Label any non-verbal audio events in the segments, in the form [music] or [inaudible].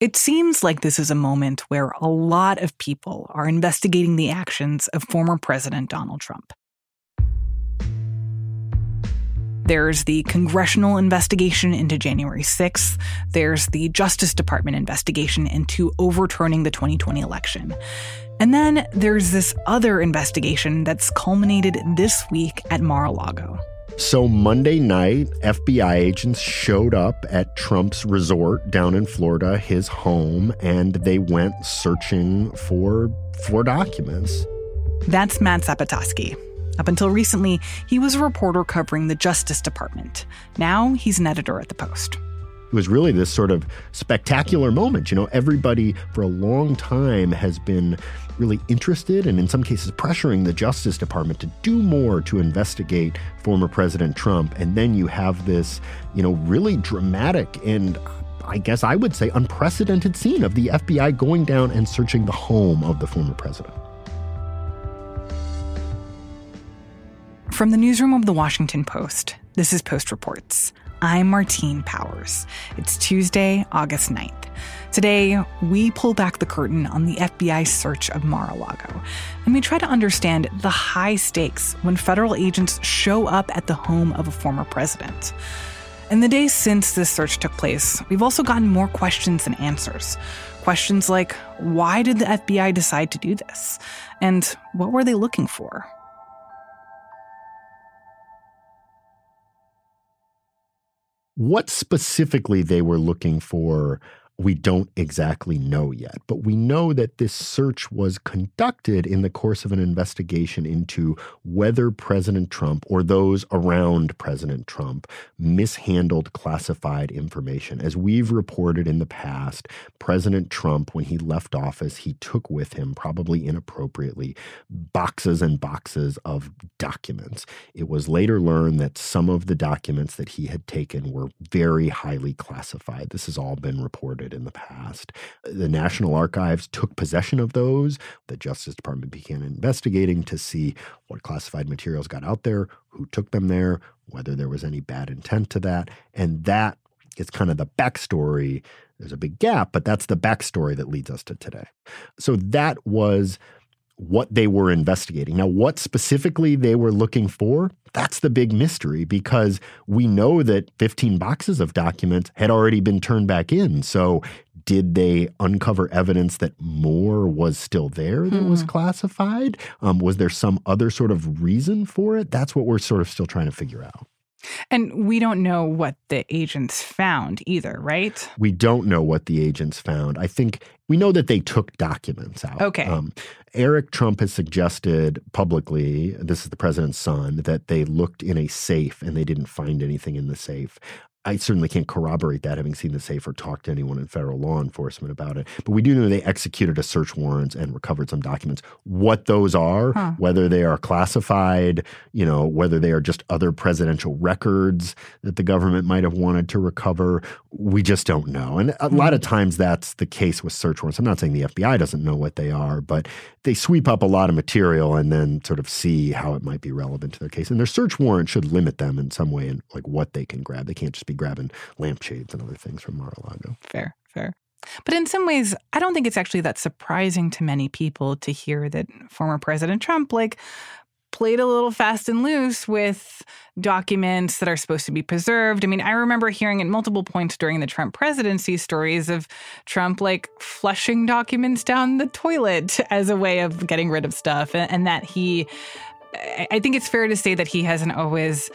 It seems like this is a moment where a lot of people are investigating the actions of former President Donald Trump. There's the congressional investigation into January 6th. There's the Justice Department investigation into overturning the 2020 election. And then there's this other investigation that's culminated this week at Mar a Lago. So, Monday night, FBI agents showed up at Trump's resort down in Florida, his home, and they went searching for, for documents. That's Matt Zapotosky. Up until recently, he was a reporter covering the Justice Department. Now he's an editor at the Post. It was really this sort of spectacular moment. You know, everybody for a long time has been really interested and, in some cases, pressuring the Justice Department to do more to investigate former President Trump. And then you have this, you know, really dramatic and I guess I would say unprecedented scene of the FBI going down and searching the home of the former president. From the newsroom of the Washington Post, this is Post Reports. I'm Martine Powers. It's Tuesday, August 9th. Today, we pull back the curtain on the FBI search of Mar a Lago, and we try to understand the high stakes when federal agents show up at the home of a former president. In the days since this search took place, we've also gotten more questions than answers. Questions like why did the FBI decide to do this? And what were they looking for? What specifically they were looking for we don't exactly know yet, but we know that this search was conducted in the course of an investigation into whether President Trump or those around President Trump mishandled classified information. As we've reported in the past, President Trump, when he left office, he took with him, probably inappropriately, boxes and boxes of documents. It was later learned that some of the documents that he had taken were very highly classified. This has all been reported in the past. The National Archives took possession of those. The Justice Department began investigating to see what classified materials got out there, who took them there, whether there was any bad intent to that. And that is kind of the backstory. There's a big gap, but that's the backstory that leads us to today. So that was what they were investigating. Now, what specifically they were looking for, that's the big mystery because we know that 15 boxes of documents had already been turned back in. So, did they uncover evidence that more was still there that hmm. was classified? Um, was there some other sort of reason for it? That's what we're sort of still trying to figure out. And we don't know what the agents found either, right? We don't know what the agents found. I think we know that they took documents out. Okay. Um, Eric Trump has suggested publicly, this is the president's son, that they looked in a safe and they didn't find anything in the safe. I certainly can't corroborate that, having seen the safe or talked to anyone in federal law enforcement about it. But we do know they executed a search warrant and recovered some documents. What those are, huh. whether they are classified, you know, whether they are just other presidential records that the government might have wanted to recover, we just don't know. And a mm-hmm. lot of hmm. times that's the case with search warrants. I'm not saying the FBI doesn't know what they are, but they sweep up a lot of material and then sort of see how it might be relevant to their case. And their search warrant should limit them in some way in like what they can grab. They can't just be grabbing lampshades and other things from Mar-a-Lago. Fair, fair. But in some ways, I don't think it's actually that surprising to many people to hear that former President Trump like played a little fast and loose with documents that are supposed to be preserved. I mean, I remember hearing at multiple points during the Trump presidency stories of Trump like flushing documents down the toilet as a way of getting rid of stuff and, and that he I think it's fair to say that he hasn't always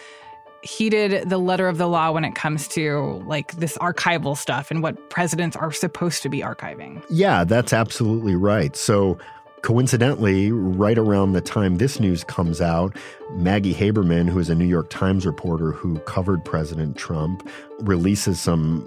heeded the letter of the law when it comes to like this archival stuff and what presidents are supposed to be archiving. Yeah, that's absolutely right. So Coincidentally, right around the time this news comes out, Maggie Haberman, who is a New York Times reporter who covered President Trump, releases some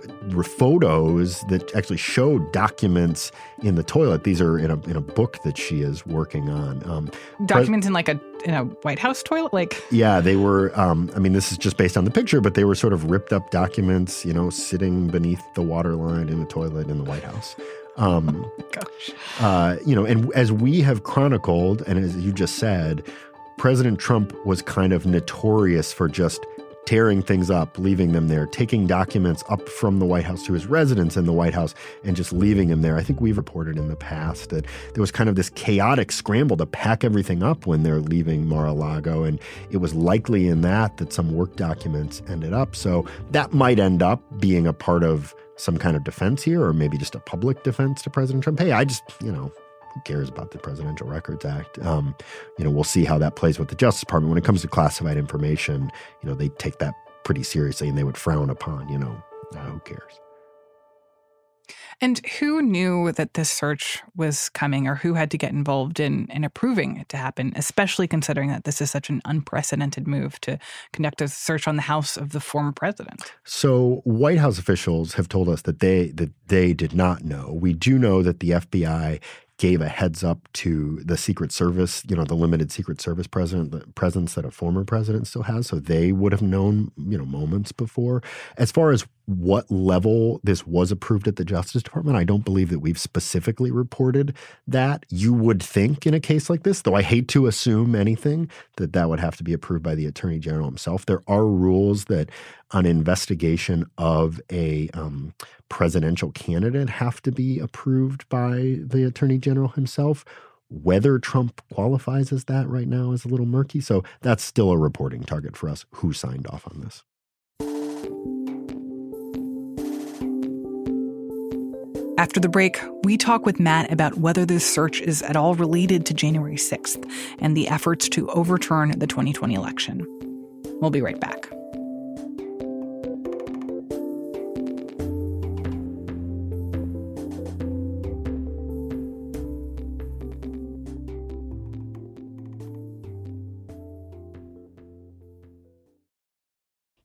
photos that actually show documents in the toilet. These are in a in a book that she is working on. Um, documents Pres- in like a in a White House toilet, like yeah, they were. Um, I mean, this is just based on the picture, but they were sort of ripped up documents, you know, sitting beneath the water line in the toilet in the White House. Um, [laughs] Gosh. Uh, you know, and as we have chronicled, and as you just said, President Trump was kind of notorious for just tearing things up, leaving them there, taking documents up from the White House to his residence in the White House and just leaving them there. I think we've reported in the past that there was kind of this chaotic scramble to pack everything up when they're leaving Mar-a-Lago. And it was likely in that that some work documents ended up. So that might end up being a part of some kind of defense here, or maybe just a public defense to President Trump. Hey, I just, you know, who cares about the Presidential Records Act? Um, you know, we'll see how that plays with the Justice Department. When it comes to classified information, you know, they take that pretty seriously and they would frown upon, you know, uh, who cares? And who knew that this search was coming or who had to get involved in, in approving it to happen, especially considering that this is such an unprecedented move to conduct a search on the house of the former president? So White House officials have told us that they that they did not know. We do know that the FBI gave a heads up to the Secret Service, you know, the limited Secret Service presence that a former president still has. So they would have known, you know, moments before. As far as what level this was approved at the Justice Department, I don't believe that we've specifically reported that. You would think in a case like this, though I hate to assume anything, that that would have to be approved by the Attorney General himself. There are rules that an investigation of a um, presidential candidate have to be approved by the attorney general himself. Whether Trump qualifies as that right now is a little murky. So that's still a reporting target for us who signed off on this. After the break, we talk with Matt about whether this search is at all related to January 6th and the efforts to overturn the 2020 election. We'll be right back.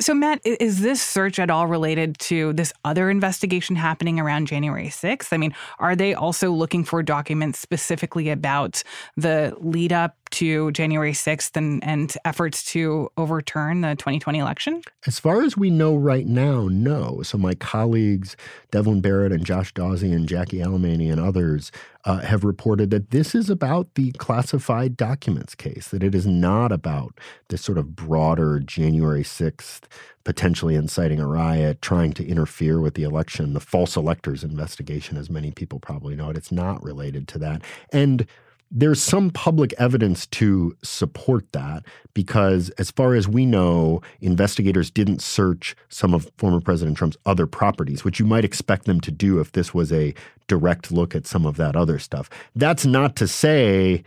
So, Matt, is this search at all related to this other investigation happening around January 6th? I mean, are they also looking for documents specifically about the lead up to January 6th and, and efforts to overturn the 2020 election? As far as we know right now, no. So my colleagues, Devlin Barrett and Josh Dawsey and Jackie Alemany and others uh, have reported that this is about the classified documents case, that it is not about this sort of broader January 6th potentially inciting a riot, trying to interfere with the election, the false electors investigation, as many people probably know it. It's not related to that. And there's some public evidence to support that because, as far as we know, investigators didn't search some of former President Trump's other properties, which you might expect them to do if this was a direct look at some of that other stuff. That's not to say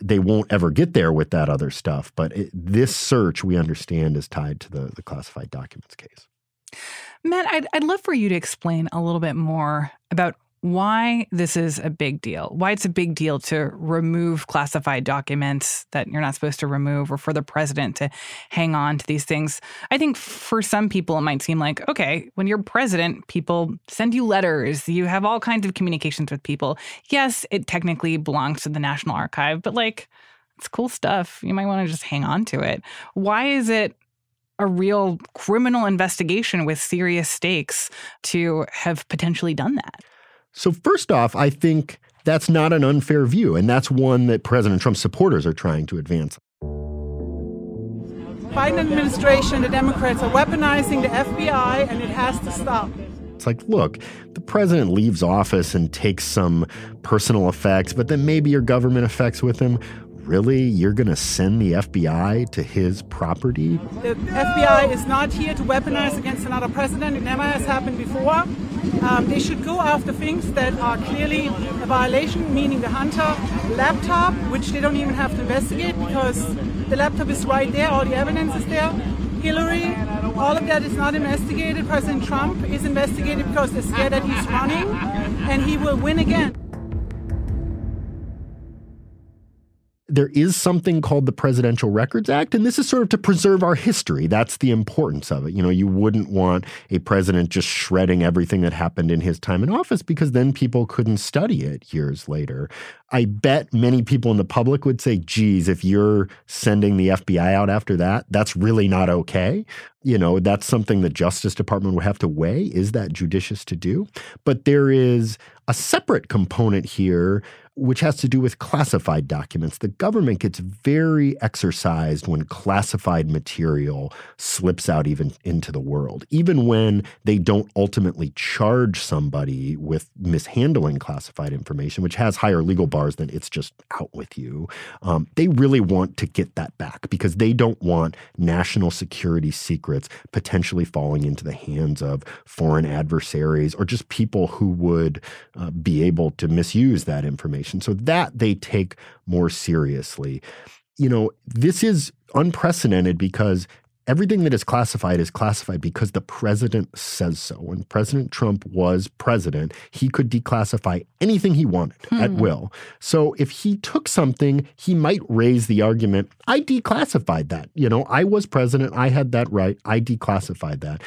they won't ever get there with that other stuff, but it, this search we understand is tied to the, the classified documents case. Matt, I'd, I'd love for you to explain a little bit more about why this is a big deal, why it's a big deal to remove classified documents that you're not supposed to remove, or for the president to hang on to these things. I think for some people, it might seem like, okay, when you're president, people send you letters, you have all kinds of communications with people. Yes, it technically belongs to the National Archive, but like, it's cool stuff. You might want to just hang on to it. Why is it a real criminal investigation with serious stakes to have potentially done that? So, first off, I think that's not an unfair view, and that's one that President Trump's supporters are trying to advance. Biden administration, the Democrats are weaponizing the FBI, and it has to stop. It's like, look, the president leaves office and takes some personal effects, but then maybe your government effects with him really? You're going to send the FBI to his property? The FBI is not here to weaponize against another president. It never has happened before. Um, they should go after things that are clearly a violation, meaning the Hunter laptop, which they don't even have to investigate because the laptop is right there, all the evidence is there. Hillary, all of that is not investigated. President Trump is investigated because they're scared that he's running and he will win again there is something called the Presidential Records Act, and this is sort of to preserve our history. That's the importance of it. You know, you wouldn't want a president just shredding everything that happened in his time in office because then people couldn't study it years later. I bet many people in the public would say, geez, if you're sending the FBI out after that, that's really not okay. You know, that's something the Justice Department would have to weigh. Is that judicious to do? But there is a separate component here which has to do with classified documents. The government gets very exercised when classified material slips out even into the world, even when they don't ultimately charge somebody with mishandling classified information, which has higher legal bars than it's just out with you. Um, they really want to get that back because they don't want national security secrets potentially falling into the hands of foreign adversaries or just people who would uh, be able to misuse that information information. So that they take more seriously. You know, this is unprecedented because everything that is classified is classified because the president says so. When President Trump was president, he could declassify anything he wanted hmm. at will. So if he took something, he might raise the argument, I declassified that. You know, I was president, I had that right, I declassified that.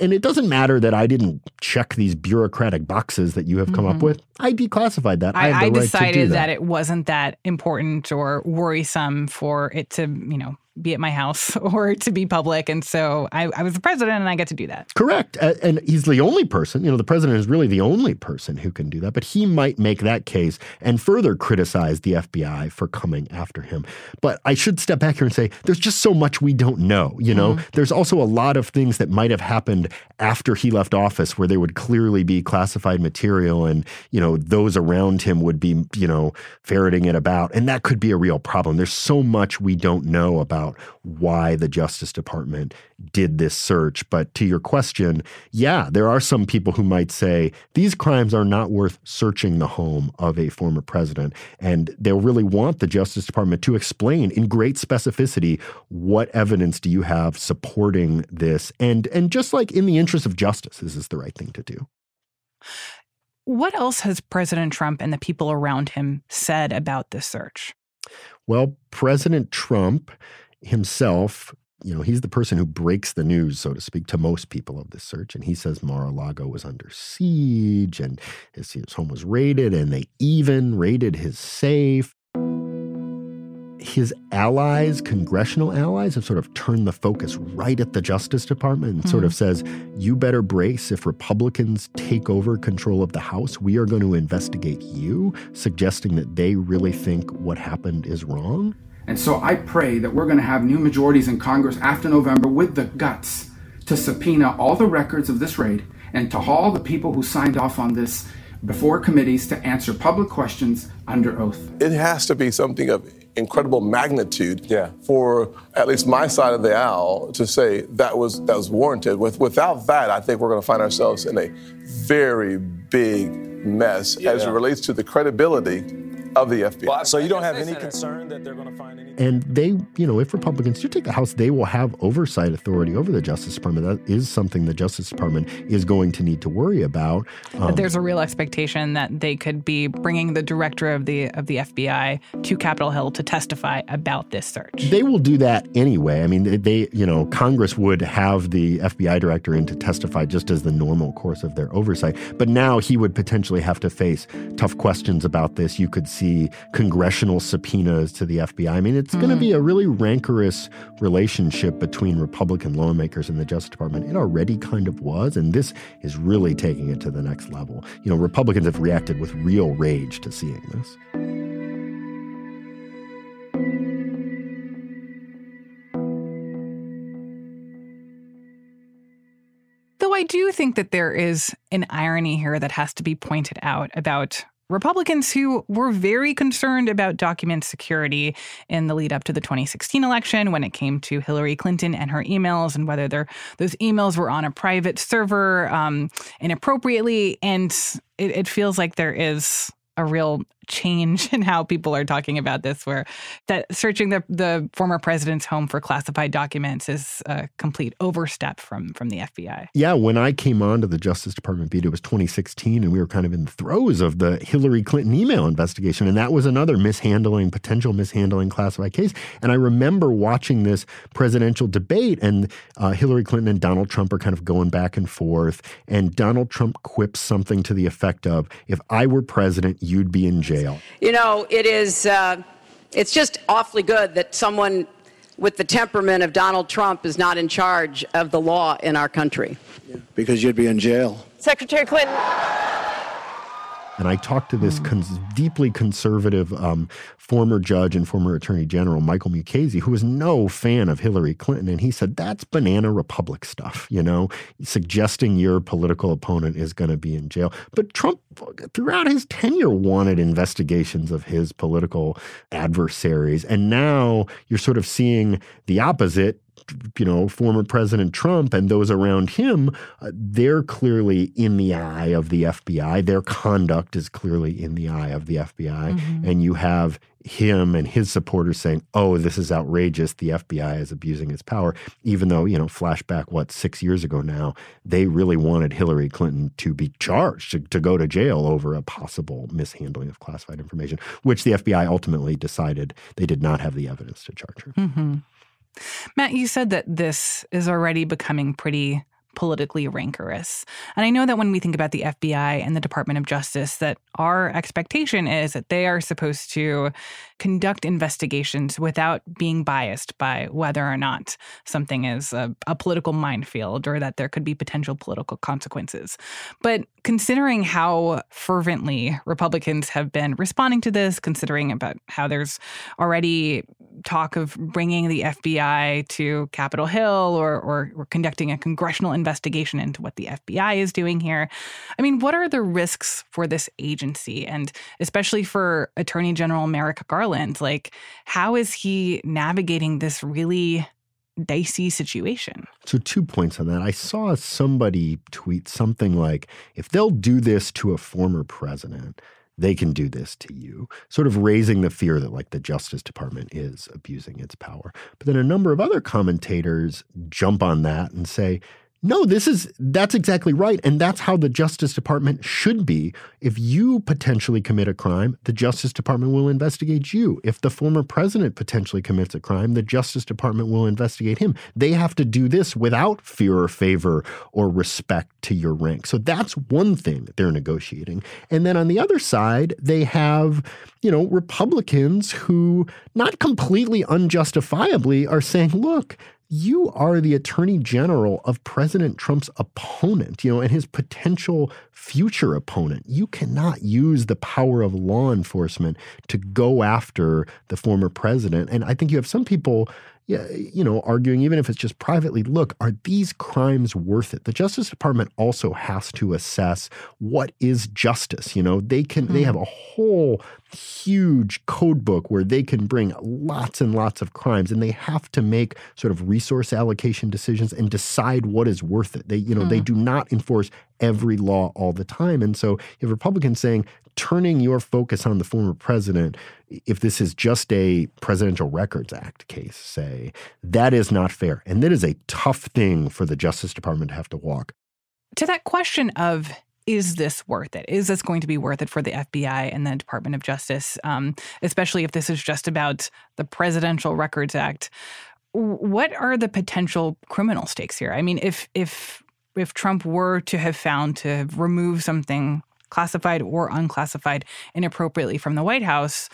And it doesn't matter that I didn't check these bureaucratic boxes that you have come mm-hmm. up with. I declassified that. I, I, I decided that. that it wasn't that important or worrisome for it to, you know, be at my house [laughs] or to be public. And so I, I, was the president and I get to do that. Correct. And he's the only person, you know, the president is really the only person who can do that. But he might make that case and further criticize the FBI for coming after him. But I should step back here and say there's just so much we don't know. You know, mm-hmm. there's also a lot of things that might have happened after he left office where there would clearly be classified material and, you know, those around him would be, you know, ferreting it about. And that could be a real problem. There's so much we don't know about about why the Justice Department did this search. But to your question, yeah, there are some people who might say these crimes are not worth searching the home of a former president. And they'll really want the Justice Department to explain in great specificity what evidence do you have supporting this. And, and just like in the interest of justice, is this is the right thing to do. What else has President Trump and the people around him said about this search? Well, President Trump himself, you know, he's the person who breaks the news, so to speak, to most people of this search. And he says Mar-a-Lago was under siege and his, his home was raided, and they even raided his safe. His allies, congressional allies, have sort of turned the focus right at the Justice Department and mm-hmm. sort of hmm. says, you better brace if Republicans take over control of the House. We are going to investigate you, suggesting that they really think what happened is wrong. And so I pray that we're going to have new majorities in Congress after November with the guts to subpoena all the records of this raid and to haul the people who signed off on this before committees to answer public questions under oath. It has to be something of incredible magnitude yeah. for at least my side of the aisle to say that was that was warranted. With, without that, I think we're going to find ourselves in a very big mess yeah. as it relates to the credibility of the FBI. Well, so you don't have any concern that they're going to find anything? And they, you know, if Republicans do take the House, they will have oversight authority over the Justice Department. That is something the Justice Department is going to need to worry about. Um, but there's a real expectation that they could be bringing the director of the of the FBI to Capitol Hill to testify about this search. They will do that anyway. I mean, they, you know, Congress would have the FBI director in to testify just as the normal course of their oversight. But now he would potentially have to face tough questions about this. You could see congressional subpoenas to the FBI. I mean, it's mm. going to be a really rancorous relationship between Republican lawmakers and the Justice Department. It already kind of was, and this is really taking it to the next level. You know, Republicans have reacted with real rage to seeing this. Though I do think that there is an irony here that has to be pointed out about Republicans who were very concerned about document security in the lead up to the 2016 election when it came to Hillary Clinton and her emails and whether those emails were on a private server um, inappropriately. And it, it feels like there is a real change [laughs] in how people are talking about this, where that searching the, the former president's home for classified documents is a complete overstep from, from the FBI. Yeah, when I came onto the Justice Department beat, it was 2016, and we were kind of in the throes of the Hillary Clinton email investigation. And that was another mishandling, potential mishandling classified case. And I remember watching this presidential debate, and uh, Hillary Clinton and Donald Trump are kind of going back and forth. And Donald Trump quips something to the effect of, if I were president, you'd be in jail. You know, it is, uh, it's just awfully good that someone with the temperament of Donald Trump is not in charge of the law in our country. Yeah, because you'd be in jail. Secretary Clinton. And I talked to this cons- deeply conservative um, former judge and former attorney general, Michael Mukasey, who was no fan of Hillary Clinton. And he said, that's banana republic stuff, you know, suggesting your political opponent is going to be in jail. But Trump, throughout his tenure, wanted investigations of his political adversaries. And now you're sort of seeing the opposite you know, former President Trump and those around him, uh, they're clearly in the eye of the FBI. Their conduct is clearly in the eye of the FBI. Mm-hmm. And you have him and his supporters saying, oh, this is outrageous. The FBI is abusing its power. Even though, you know, flashback, what, six years ago now, they really wanted Hillary Clinton to be charged, to, to go to jail over a possible mishandling of classified information, which the FBI ultimately decided they did not have the evidence to charge her. Mm-hmm. Matt, you said that this is already becoming pretty politically rancorous. And I know that when we think about the FBI and the Department of Justice, that our expectation is that they are supposed to conduct investigations without being biased by whether or not something is a, a political minefield or that there could be potential political consequences. But considering how fervently Republicans have been responding to this, considering about how there's already talk of bringing the FBI to Capitol Hill or, or, or conducting a congressional investigation into what the FBI is doing here. I mean, what are the risks for this agency and especially for Attorney General Merrick Garland? Like, how is he navigating this really dicey situation. So, two points on that. I saw somebody tweet something like if they'll do this to a former president, they can do this to you, sort of raising the fear that like the Justice Department is abusing its power. But then a number of other commentators jump on that and say, no, this is that's exactly right. And that's how the Justice Department should be. If you potentially commit a crime, the Justice Department will investigate you. If the former president potentially commits a crime, the Justice Department will investigate him. They have to do this without fear or favor or respect to your rank. So that's one thing they're negotiating. And then on the other side, they have, you know, Republicans who not completely unjustifiably are saying, look, you are the attorney general of President Trump's opponent, you know, and his potential future opponent. You cannot use the power of law enforcement to go after the former president. And I think you have some people yeah, you know, arguing even if it's just privately, look, are these crimes worth it? The Justice Department also has to assess what is justice. You know, they can mm-hmm. they have a whole huge code book where they can bring lots and lots of crimes and they have to make sort of resource allocation decisions and decide what is worth it. They, you know, mm. they do not enforce every law all the time. And so you have Republicans saying turning your focus on the former president, if this is just a Presidential Records Act case, say, that is not fair. And that is a tough thing for the Justice Department to have to walk. To that question of is this worth it? Is this going to be worth it for the FBI and the Department of Justice, um, especially if this is just about the Presidential Records Act? What are the potential criminal stakes here? I mean, if if if Trump were to have found to remove something classified or unclassified inappropriately from the White House,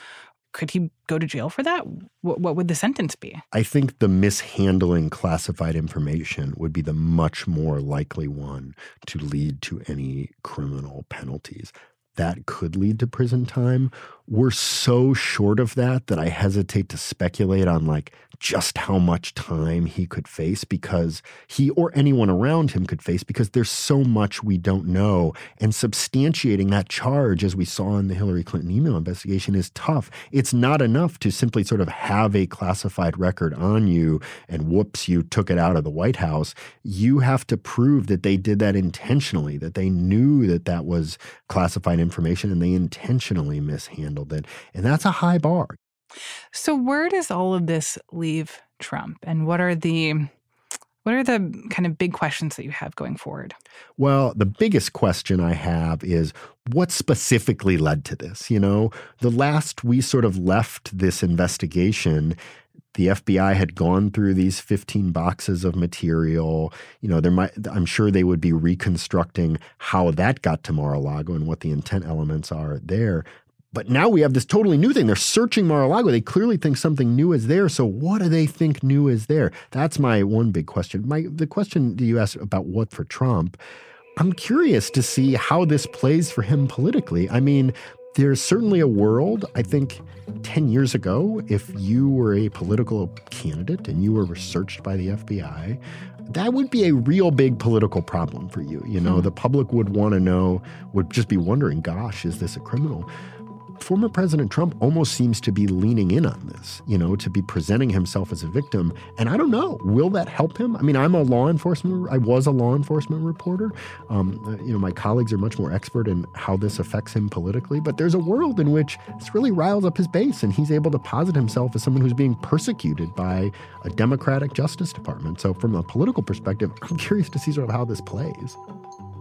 could he go to jail for that? What, what, would the sentence be? I think the mishandling classified information would be the much more likely one to lead to any criminal penalties. That could lead to prison time. We're so short of that that I hesitate to speculate on like just how much time he could face because he or anyone around him could face because there's so much we don't know. And substantiating that charge, as we saw in the Hillary Clinton email investigation, is tough. It's not enough to simply sort of have a classified record on you and whoops, you took it out of the White House. You have to prove that they did that intentionally, that they knew that that was classified information and they intentionally mishandled it. And that's a high bar. So, where does all of this leave Trump? And what are the what are the kind of big questions that you have going forward? Well, the biggest question I have is what specifically led to this? You know, the last we sort of left this investigation, the FBI had gone through these 15 boxes of material. You know, there might I'm sure they would be reconstructing how that got to Mar-a-Lago and what the intent elements are there. But now we have this totally new thing. They're searching Mar-a-Lago. They clearly think something new is there. So what do they think new is there? That's my one big question. My the question that you asked about what for Trump, I'm curious to see how this plays for him politically. I mean, there's certainly a world, I think 10 years ago, if you were a political candidate and you were researched by the FBI, that would be a real big political problem for you. You know, hmm. the public would want to know, would just be wondering, gosh, is this a criminal? Former President Trump almost seems to be leaning in on this, you know, to be presenting himself as a victim. And I don't know, will that help him? I mean, I'm a law enforcement, I was a law enforcement reporter. Um, uh, you know, my colleagues are much more expert in how this affects him politically, but there's a world in which this really riles up his base and he's able to posit himself as someone who's being persecuted by a Democratic Justice Department. So, from a political perspective, I'm [laughs] curious to see sort of how this plays.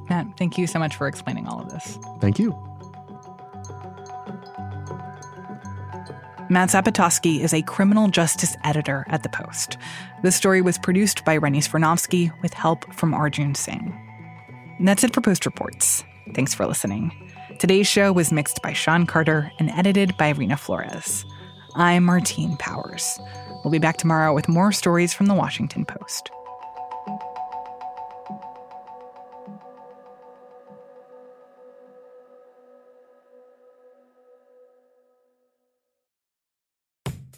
Matt, thank you so much for explaining all of this. Thank you. Matt Zapotosky is a criminal justice editor at The Post. This story was produced by Rennie Svirnovskiy with help from Arjun Singh. And that's it for Post Reports. Thanks for listening. Today's show was mixed by Sean Carter and edited by Reena Flores. I'm Martine Powers. We'll be back tomorrow with more stories from the Washington Post.